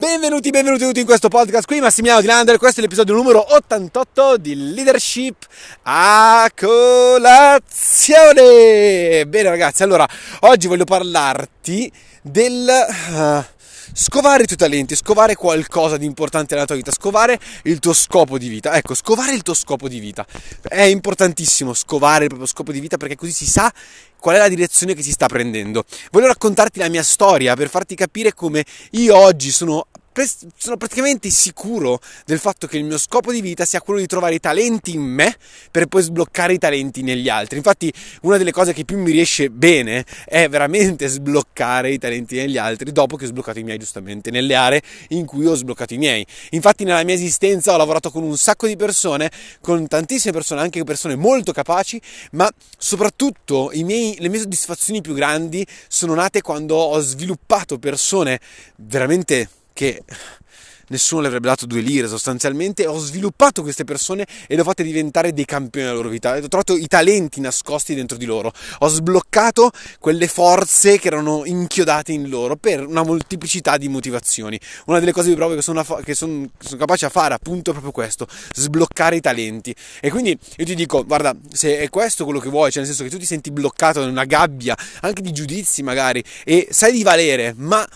Benvenuti, benvenuti tutti in questo podcast qui, Massimiliano Di Lander, questo è l'episodio numero 88 di Leadership a colazione. Bene ragazzi, allora, oggi voglio parlarti del... Uh, scovare i tuoi talenti, scovare qualcosa di importante nella tua vita, scovare il tuo scopo di vita. Ecco, scovare il tuo scopo di vita. È importantissimo scovare il proprio scopo di vita perché così si sa qual è la direzione che si sta prendendo. Voglio raccontarti la mia storia per farti capire come io oggi sono sono praticamente sicuro del fatto che il mio scopo di vita sia quello di trovare i talenti in me per poi sbloccare i talenti negli altri. Infatti, una delle cose che più mi riesce bene è veramente sbloccare i talenti negli altri dopo che ho sbloccato i miei, giustamente, nelle aree in cui ho sbloccato i miei. Infatti, nella mia esistenza ho lavorato con un sacco di persone, con tantissime persone, anche persone molto capaci, ma soprattutto miei, le mie soddisfazioni più grandi sono nate quando ho sviluppato persone veramente che nessuno le avrebbe dato due lire sostanzialmente, ho sviluppato queste persone e le ho fatte diventare dei campioni della loro vita, ho trovato i talenti nascosti dentro di loro, ho sbloccato quelle forze che erano inchiodate in loro per una molteplicità di motivazioni. Una delle cose più che sono, che sono, sono capace a fare appunto è proprio questo, sbloccare i talenti. E quindi io ti dico, guarda, se è questo quello che vuoi, cioè nel senso che tu ti senti bloccato in una gabbia, anche di giudizi magari, e sai di valere, ma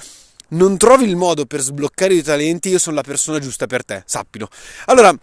non trovi il modo per sbloccare i talenti, io sono la persona giusta per te, sappilo. Allora,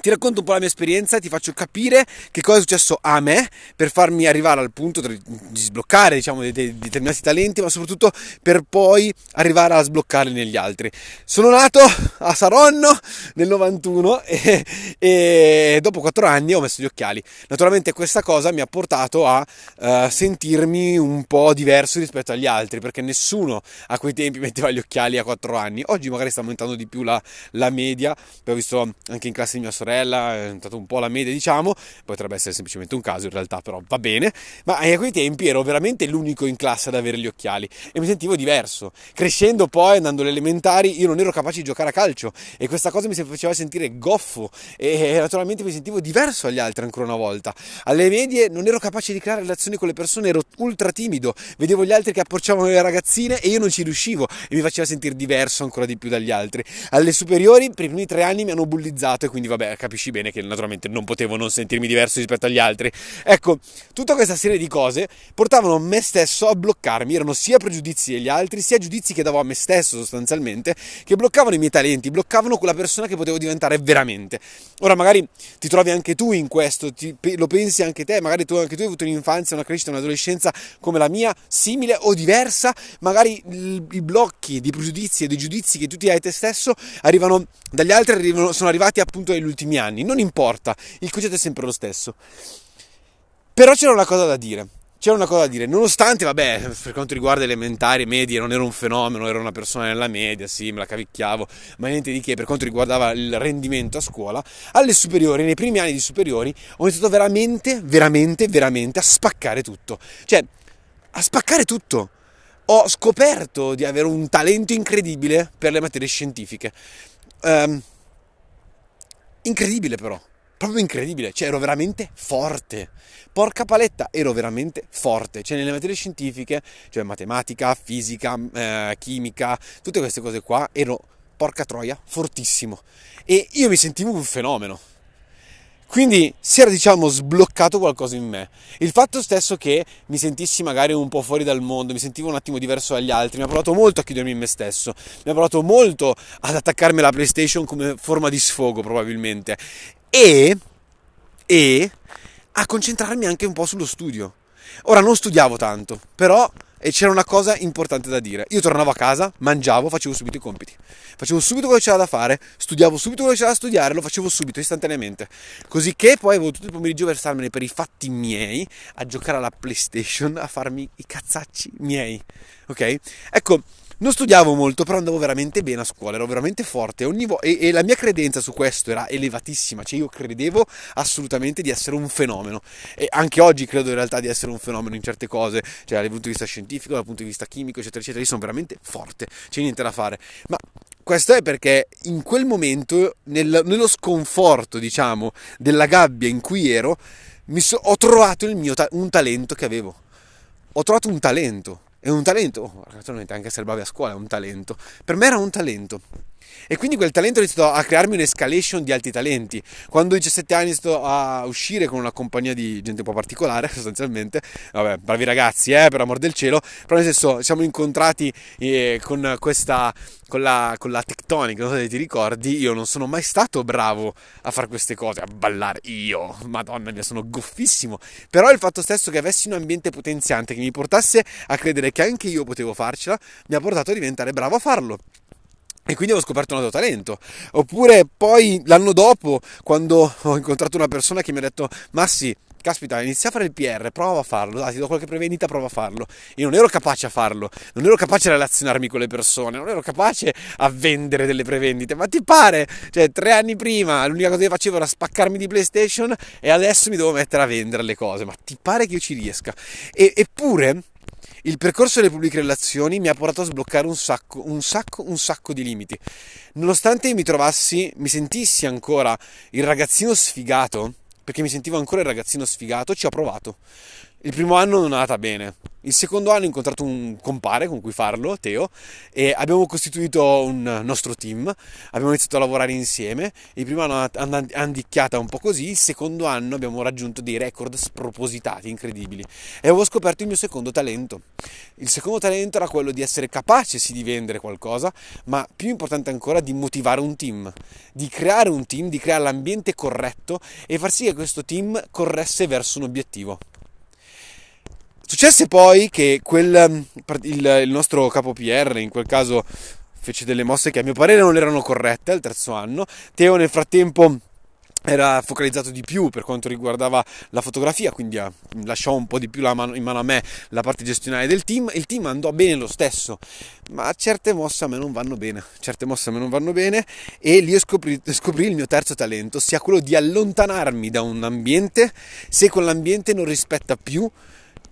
ti racconto un po' la mia esperienza e ti faccio capire che cosa è successo a me per farmi arrivare al punto di sbloccare diciamo, dei, dei determinati talenti, ma soprattutto per poi arrivare a sbloccarli negli altri. Sono nato a Saronno nel 91 e, e dopo 4 anni ho messo gli occhiali. Naturalmente questa cosa mi ha portato a uh, sentirmi un po' diverso rispetto agli altri, perché nessuno a quei tempi metteva gli occhiali a 4 anni. Oggi magari sta aumentando di più la, la media, ho visto anche in classe di mia sorella sorella, è stato un po' la media diciamo, potrebbe essere semplicemente un caso in realtà, però va bene, ma a quei tempi ero veramente l'unico in classe ad avere gli occhiali e mi sentivo diverso. Crescendo poi, andando alle elementari, io non ero capace di giocare a calcio e questa cosa mi faceva sentire goffo e naturalmente mi sentivo diverso agli altri ancora una volta. Alle medie non ero capace di creare relazioni con le persone, ero ultra timido, vedevo gli altri che approcciavano le ragazzine e io non ci riuscivo e mi faceva sentire diverso ancora di più dagli altri. Alle superiori, per i primi tre anni mi hanno bullizzato e quindi vabbè, capisci bene che naturalmente non potevo non sentirmi diverso rispetto agli altri. Ecco, tutta questa serie di cose portavano me stesso a bloccarmi, erano sia pregiudizi degli altri, sia giudizi che davo a me stesso sostanzialmente, che bloccavano i miei talenti, bloccavano quella persona che potevo diventare veramente. Ora magari ti trovi anche tu in questo, ti, lo pensi anche te, magari tu, anche tu hai avuto un'infanzia, una crescita, un'adolescenza come la mia, simile o diversa, magari i blocchi di pregiudizi e dei giudizi che tu ti hai te stesso arrivano dagli altri, arrivano, sono arrivati appunto negli ultimi ultimi anni, non importa, il concetto è sempre lo stesso. Però c'era una cosa da dire. C'era una cosa da dire, nonostante, vabbè, per quanto riguarda elementari medie, non ero un fenomeno, ero una persona nella media, sì, me la cavicchiavo, ma niente di che, per quanto riguardava il rendimento a scuola, alle superiori, nei primi anni di superiori, ho iniziato veramente, veramente, veramente a spaccare tutto. Cioè, a spaccare tutto. Ho scoperto di avere un talento incredibile per le materie scientifiche. Um, Incredibile però, proprio incredibile, cioè ero veramente forte. Porca paletta, ero veramente forte. Cioè nelle materie scientifiche, cioè matematica, fisica, eh, chimica, tutte queste cose qua, ero, porca troia, fortissimo. E io mi sentivo un fenomeno. Quindi si era, diciamo, sbloccato qualcosa in me. Il fatto stesso che mi sentissi magari un po' fuori dal mondo, mi sentivo un attimo diverso dagli altri, mi ha provato molto a chiudermi in me stesso, mi ha provato molto ad attaccarmi alla PlayStation come forma di sfogo, probabilmente. E, e a concentrarmi anche un po' sullo studio. Ora non studiavo tanto, però e c'era una cosa importante da dire. Io tornavo a casa, mangiavo, facevo subito i compiti. Facevo subito quello che c'era da fare, studiavo subito quello che c'era da studiare, lo facevo subito, istantaneamente. Così che poi avevo tutto il pomeriggio a versarmene per i fatti miei, a giocare alla PlayStation, a farmi i cazzacci miei. Ok? Ecco, non studiavo molto, però andavo veramente bene a scuola, ero veramente forte vo- e, e, la mia credenza su questo era elevatissima, cioè io credevo assolutamente di essere un fenomeno e anche oggi credo in realtà di essere un fenomeno in certe cose, cioè dal punto di vista scientifico, dal punto di vista chimico, eccetera, eccetera, io sono veramente forte, c'è niente da fare. Ma questo è perché in quel momento, nel, nello sconforto, diciamo, della gabbia in cui ero, so, ho trovato mio un talento che avevo. Ho trovato un talento è un talento, oh, naturalmente anche essere bravi a scuola è un talento, per me era un talento. E quindi quel talento è iniziato a crearmi un'escalation di altri talenti. Quando a 17 anni ho iniziato a uscire con una compagnia di gente un po' particolare, sostanzialmente, vabbè, bravi ragazzi, eh, per amor del cielo, però nel senso siamo incontrati eh, con questa, con la, con la tectonica, non so se ti ricordi, io non sono mai stato bravo a fare queste cose, a ballare io, madonna mia, sono goffissimo, però il fatto stesso che avessi un ambiente potenziante che mi portasse a credere che anche io potevo farcela, mi ha portato a diventare bravo a farlo. E quindi ho scoperto un altro talento. Oppure poi l'anno dopo, quando ho incontrato una persona che mi ha detto: Massi, caspita, inizia a fare il PR, prova a farlo, dai, ti do qualche prevendita, prova a farlo. Io non ero capace a farlo, non ero capace a relazionarmi con le persone, non ero capace a vendere delle prevendite, ma ti pare? Cioè, tre anni prima l'unica cosa che facevo era spaccarmi di PlayStation e adesso mi devo mettere a vendere le cose, ma ti pare che io ci riesca? E, eppure il percorso delle pubbliche relazioni mi ha portato a sbloccare un sacco, un sacco, un sacco di limiti. Nonostante mi trovassi, mi sentissi ancora il ragazzino sfigato, perché mi sentivo ancora il ragazzino sfigato, ci ho provato. Il primo anno non è andata bene. Il secondo anno ho incontrato un compare con cui farlo, Teo, e abbiamo costituito un nostro team. Abbiamo iniziato a lavorare insieme. Il primo anno è andicchiata un po' così, il secondo anno abbiamo raggiunto dei record spropositati, incredibili. E avevo scoperto il mio secondo talento. Il secondo talento era quello di essere capace sì di vendere qualcosa, ma più importante ancora di motivare un team, di creare un team, di creare l'ambiente corretto e far sì che questo team corresse verso un obiettivo. Successe poi che quel, um, il, il nostro capo PR, in quel caso fece delle mosse che a mio parere non erano corrette al terzo anno. Teo nel frattempo era focalizzato di più per quanto riguardava la fotografia, quindi lasciò un po' di più mano, in mano a me la parte gestionale del team. Il team andò bene lo stesso, ma certe mosse a me non vanno bene. Certe mosse a me non vanno bene e lì scoprì, scoprì il mio terzo talento, sia quello di allontanarmi da un ambiente se quell'ambiente non rispetta più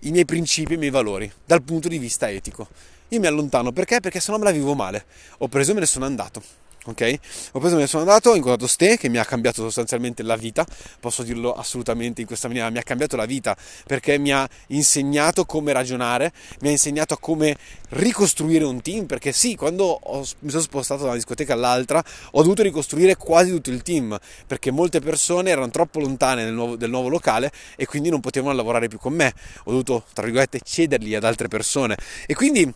i miei principi e i miei valori dal punto di vista etico. Io mi allontano perché? Perché se no me la vivo male. Ho preso e me ne sono andato ok? Ho preso, me ne sono andato, ho incontrato Ste che mi ha cambiato sostanzialmente la vita, posso dirlo assolutamente in questa maniera, mi ha cambiato la vita perché mi ha insegnato come ragionare, mi ha insegnato a come ricostruire un team, perché sì, quando ho, mi sono spostato da una discoteca all'altra ho dovuto ricostruire quasi tutto il team, perché molte persone erano troppo lontane del nuovo, del nuovo locale e quindi non potevano lavorare più con me, ho dovuto, tra virgolette, cederli ad altre persone. E quindi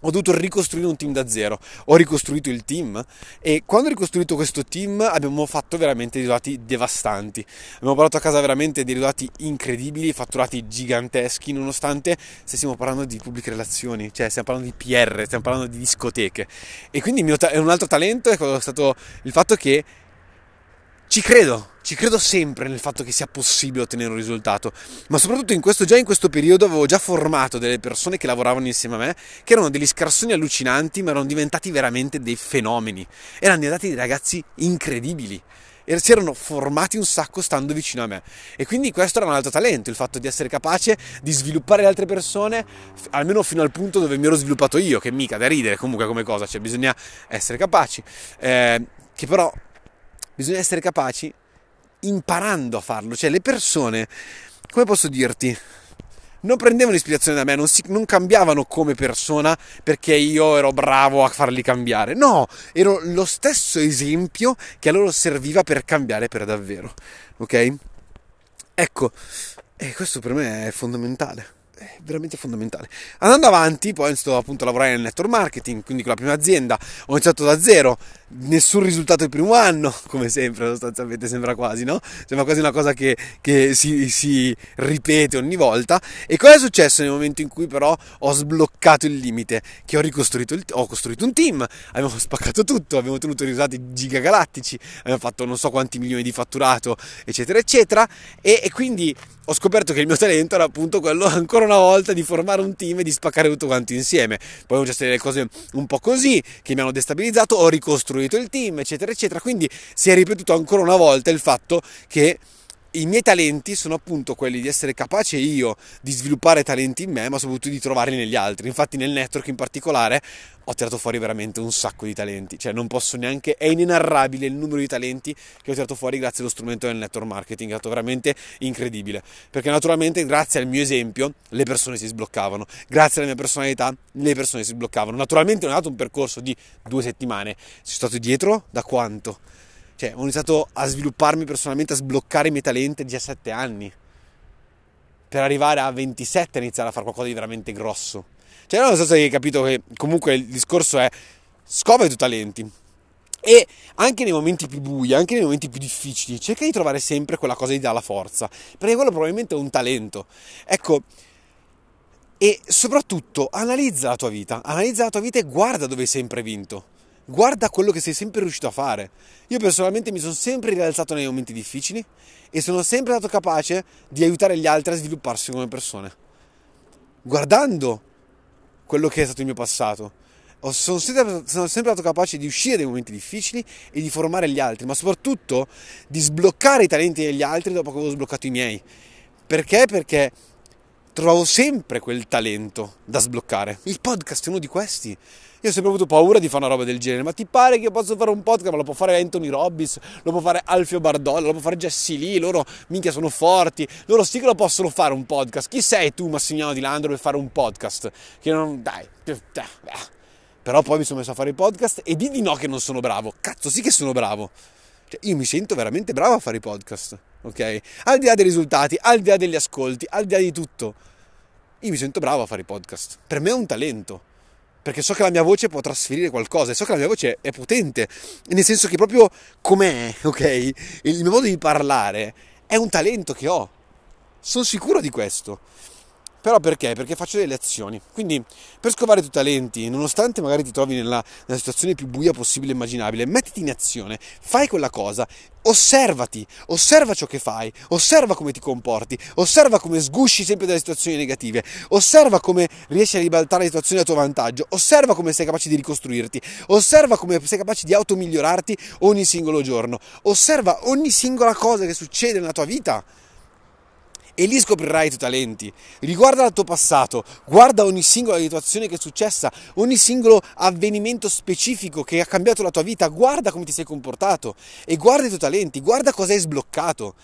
ho dovuto ricostruire un team da zero, ho ricostruito il team e quando ho ricostruito questo team abbiamo fatto veramente risultati devastanti, abbiamo portato a casa veramente dei risultati incredibili, fatturati giganteschi nonostante stessimo parlando di pubbliche relazioni, cioè stiamo parlando di PR, stiamo parlando di discoteche. E quindi mio un altro talento è stato il fatto che ci credo, ci credo sempre nel fatto che sia possibile ottenere un risultato, ma soprattutto in questo, già in questo periodo avevo già formato delle persone che lavoravano insieme a me, che erano degli scarsoni allucinanti, ma erano diventati veramente dei fenomeni. Erano diventati dei ragazzi incredibili. E si erano formati un sacco stando vicino a me. E quindi questo era un altro talento, il fatto di essere capace di sviluppare le altre persone, almeno fino al punto dove mi ero sviluppato io, che mica da ridere comunque come cosa, cioè bisogna essere capaci. Eh, che però bisogna essere capaci imparando a farlo, cioè le persone, come posso dirti, non prendevano ispirazione da me, non, si, non, cambiavano come persona perché io ero bravo a farli cambiare. No, ero lo stesso esempio che a loro serviva per cambiare per davvero. Ok? Ecco, e questo per me è fondamentale è veramente fondamentale. Andando avanti, poi ho iniziato appunto a lavorare nel network marketing, quindi con la prima azienda, ho iniziato da zero, nessun risultato il primo anno, come sempre sostanzialmente sembra quasi, no? Sembra quasi una cosa che, che si, si, ripete ogni volta. E cosa è successo nel momento in cui però ho sbloccato il limite? Che ho ricostruito il, ho costruito un team, abbiamo spaccato tutto, abbiamo ottenuto risultati gigagalattici, abbiamo fatto non so quanti milioni di fatturato, eccetera, eccetera, e, e quindi ho scoperto che il mio talento era appunto quello ancora una volta di formare un team e di spaccare tutto quanto insieme. Poi ho gestito delle cose un po' così che mi hanno destabilizzato, ho ricostruito il team, eccetera, eccetera. Quindi si è ripetuto ancora una volta il fatto che i miei talenti sono appunto quelli di essere capace io di sviluppare talenti in me, ma soprattutto di trovarli negli altri. Infatti nel network in particolare ho tirato fuori veramente un sacco di talenti, cioè non posso neanche, è inenarrabile il numero di talenti che ho tirato fuori grazie allo strumento del network marketing, è stato veramente incredibibile, perché naturalmente grazie al mio esempio le persone si sbloccavano, grazie alla mia personalità le persone si sbloccavano. Naturalmente non è stato un percorso di due settimane, sono stato dietro da quanto? Cioè, ho iniziato a svilupparmi personalmente, a sbloccare i miei talenti a 17 anni. Per arrivare a 27 e iniziare a fare qualcosa di veramente grosso. Cioè, non so se hai capito che comunque il discorso è scova i tuoi talenti. E anche nei momenti più bui, anche nei momenti più difficili, cerca di trovare sempre quella cosa che ti dà la forza. Perché quello probabilmente è un talento. Ecco, e soprattutto analizza la tua vita, analizza la tua vita e guarda dove hai sempre vinto guarda quello che sei sempre riuscito a fare. Io personalmente mi sono sempre rialzato nei momenti difficili e sono sempre stato capace di aiutare gli altri a svilupparsi come persone. Guardando quello che è stato il mio passato, sono sempre, sono sempre stato capace di uscire dai momenti difficili e di formare gli altri, ma soprattutto di sbloccare i talenti degli altri dopo che avevo sbloccato i miei. Perché? Perché trovavo sempre quel talento da sbloccare. Il podcast è uno di questi. Io ho sempre avuto paura di fare una roba del genere, ma ti pare che io posso fare un podcast? Ma lo può fare Anthony Robbins, lo può fare Alfio Bardolla, lo può fare Jesse Lee, loro minchia sono forti, loro sì che lo possono fare un podcast. Chi sei tu, Massimiliano Di Landro, per fare un podcast? Che non... dai, però poi mi sono messo a fare i podcast e di di no che non sono bravo. Cazzo, sì che sono bravo. Cioè, io mi sento veramente bravo a fare i podcast, ok? Al di là dei risultati, al di là degli ascolti, al di là di tutto. Io mi sento bravo a fare i podcast. Per me è un talento perché so che la mia voce può trasferire qualcosa e so che la mia voce è potente, nel senso che proprio com'è, ok? Il mio modo di parlare è un talento che ho, sono sicuro di questo. Però perché? Perché faccio delle azioni. Quindi per scovare i tuoi talenti, nonostante magari ti trovi nella, nella situazione più buia possibile e immaginabile, mettiti in azione, fai quella cosa, osservati, osserva ciò che fai, osserva come ti comporti, osserva come sgusci sempre dalle situazioni negative, osserva come riesci a ribaltare le situazioni a tuo vantaggio, osserva come sei capace di ricostruirti, osserva come sei capace di automigliorarti ogni singolo giorno, osserva ogni singola cosa che succede nella tua vita e lì scoprirai i tuoi talenti. Riguarda il tuo passato, guarda ogni singola situazione che è successa, ogni singolo avvenimento specifico che ha cambiato la tua vita, guarda come ti sei comportato e guarda i tuoi talenti, guarda cosa hai sbloccato.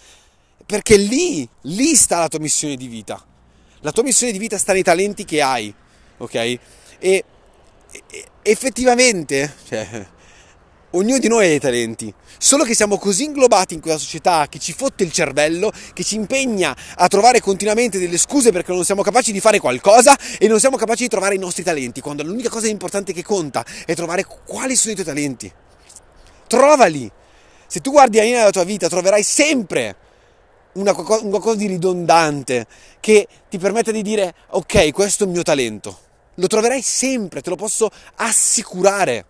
Perché lì, lì sta la tua missione di vita. La tua missione di vita sta nei talenti che hai, ok? E, e effettivamente, cioè, Ognuno di noi ha dei talenti, solo che siamo così inglobati in quella società che ci fotte il cervello, che ci impegna a trovare continuamente delle scuse perché non siamo capaci di fare qualcosa e non siamo capaci di trovare i nostri talenti, quando l'unica cosa importante che conta è trovare quali sono i tuoi talenti. Trovali! Se tu guardi linea della tua vita troverai sempre una, un qualcosa di ridondante che ti permette di dire ok, questo è il mio talento. Lo troverai sempre, te lo posso assicurare.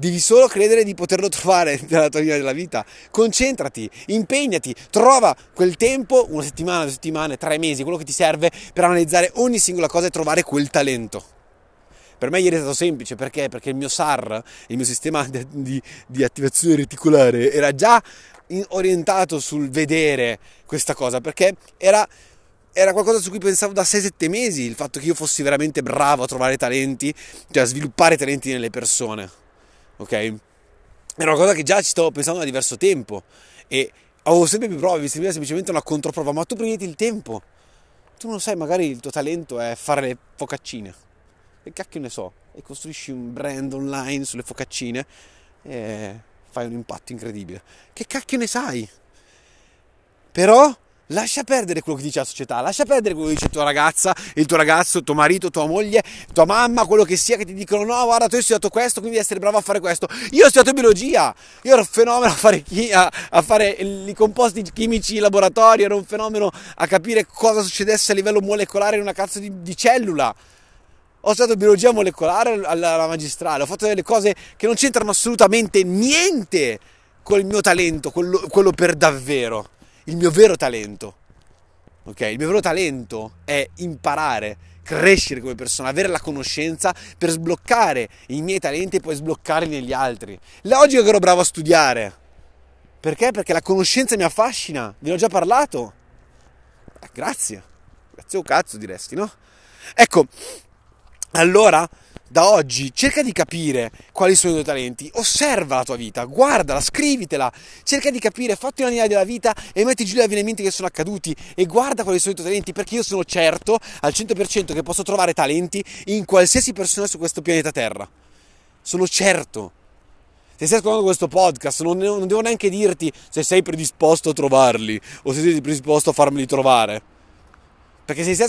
Devi solo credere di poterlo trovare nella tua linea della vita. Concentrati, impegnati, trova quel tempo, una settimana, due settimane, tre mesi, quello che ti serve per analizzare ogni singola cosa e trovare quel talento. Per me ieri è stato semplice perché? Perché il mio SAR, il mio sistema di, di, attivazione reticolare, era già orientato sul vedere questa cosa perché era era qualcosa su cui pensavo da 6-7 mesi, il fatto che io fossi veramente bravo a trovare talenti, cioè a sviluppare talenti nelle persone ok? Era una cosa che già ci stavo pensando da diverso tempo e avevo sempre più prove, mi serviva semplicemente una controprova, ma tu prenditi il tempo. Tu non sai, magari il tuo talento è fare le focaccine. Che cacchio ne so? E costruisci un brand online sulle focaccine e fai un impatto incredibile. Che cacchio ne sai? Però Lascia perdere quello che dice la società, lascia perdere quello che dice tua ragazza, il tuo ragazzo, tuo marito, tua moglie, tua mamma, quello che sia che ti dicono no, guarda, tu hai studiato questo, quindi devi essere bravo a fare questo. Io ho studiato biologia, io ero un fenomeno a fare, chi, a, a fare i composti chimici in laboratorio, ero un fenomeno a capire cosa succedesse a livello molecolare in una cazzo di, di cellula. Ho studiato biologia molecolare alla, magistrale, ho fatto delle cose che non c'entrano assolutamente niente con il mio talento, quello, quello per davvero il mio vero talento. Ok? Il mio vero talento è imparare, crescere come persona, avere la conoscenza per sbloccare i miei talenti e poi sbloccarli negli altri. Logico che ero bravo a studiare. Perché? Perché la conoscenza mi affascina, ve l'ho già parlato. Eh, grazie, grazie o cazzo diresti, no? Ecco, allora da oggi cerca di capire quali sono i tuoi talenti, osserva la tua vita, guardala, scrivitela, cerca di capire, fatti un'idea della vita e metti giù gli avvenimenti che sono accaduti e guarda quali sono i tuoi talenti perché io sono certo al 100% che posso trovare talenti in qualsiasi persona su questo pianeta Terra. Sono certo. Se stai ascoltando questo podcast, non, non devo neanche dirti se sei predisposto a trovarli o se sei predisposto a farmeli trovare perché se stai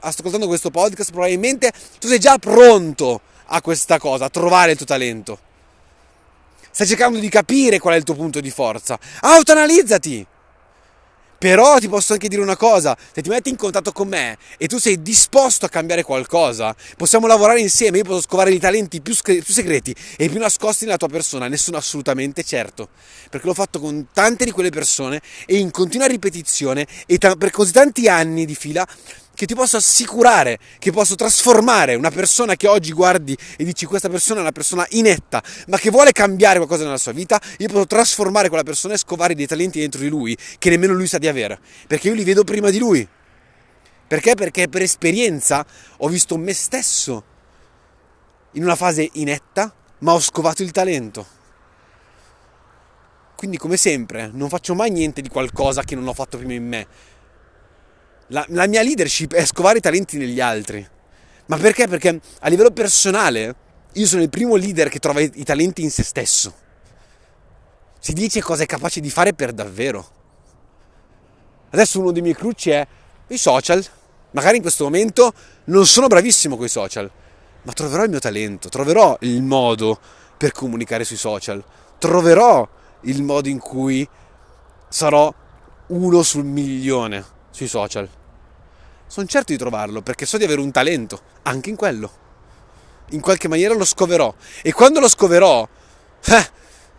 ascoltando, questo podcast, probabilmente tu sei già pronto a questa cosa, a trovare il tuo talento. Stai cercando di capire qual è il tuo punto di forza. Autoanalizzati! Però ti posso anche dire una cosa, se ti metti in contatto con me e tu sei disposto a cambiare qualcosa, possiamo lavorare insieme, io posso scovare i talenti più, più segreti e più nascosti nella tua persona, ne sono assolutamente certo, perché l'ho fatto con tante di quelle persone e in continua ripetizione e ta- per così tanti anni di fila che ti posso assicurare che posso trasformare una persona che oggi guardi e dici questa persona è una persona inetta, ma che vuole cambiare qualcosa nella sua vita, io posso trasformare quella persona e scovare dei talenti dentro di lui che nemmeno lui sa di avere, perché io li vedo prima di lui. Perché? Perché per esperienza ho visto me stesso in una fase inetta, ma ho scovato il talento. Quindi come sempre non faccio mai niente di qualcosa che non ho fatto prima in me la, la mia leadership è scovare i talenti negli altri. Ma perché? Perché a livello personale io sono il primo leader che trova i, talenti in se stesso. Si dice cosa è capace di fare per davvero. Adesso uno dei miei crucci è i social. Magari in questo momento non sono bravissimo con i social, ma troverò il mio talento, troverò il modo per comunicare sui social, troverò il modo in cui sarò uno sul milione sui social. Sono certo di trovarlo perché so di avere un talento, anche in quello. In qualche maniera lo scoverò. E quando lo scoverò, eh,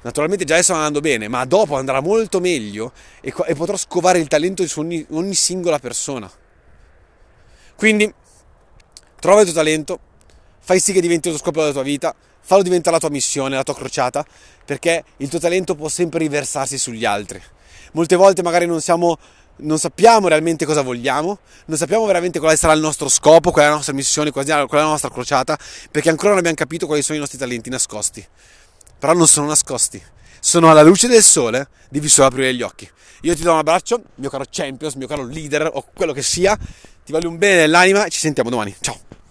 naturalmente già adesso andando bene, ma dopo andrà molto meglio e, e potrò scovare il talento su ogni, ogni singola persona. Quindi, trova il tuo talento, fai sì che diventi lo scopo della tua vita, fallo diventare la tua missione, la tua crociata, perché il tuo talento può sempre riversarsi sugli altri. Molte volte magari non siamo non sappiamo realmente cosa vogliamo, non sappiamo veramente quale sarà il nostro scopo, qual è la nostra missione, qual è la nostra crociata, perché ancora non abbiamo capito quali sono i nostri talenti nascosti. Però non sono nascosti, sono alla luce del sole, devi solo aprire gli occhi. Io ti do un abbraccio, mio caro Champions, mio caro leader o quello che sia, ti voglio un bene nell'anima e ci sentiamo domani. Ciao!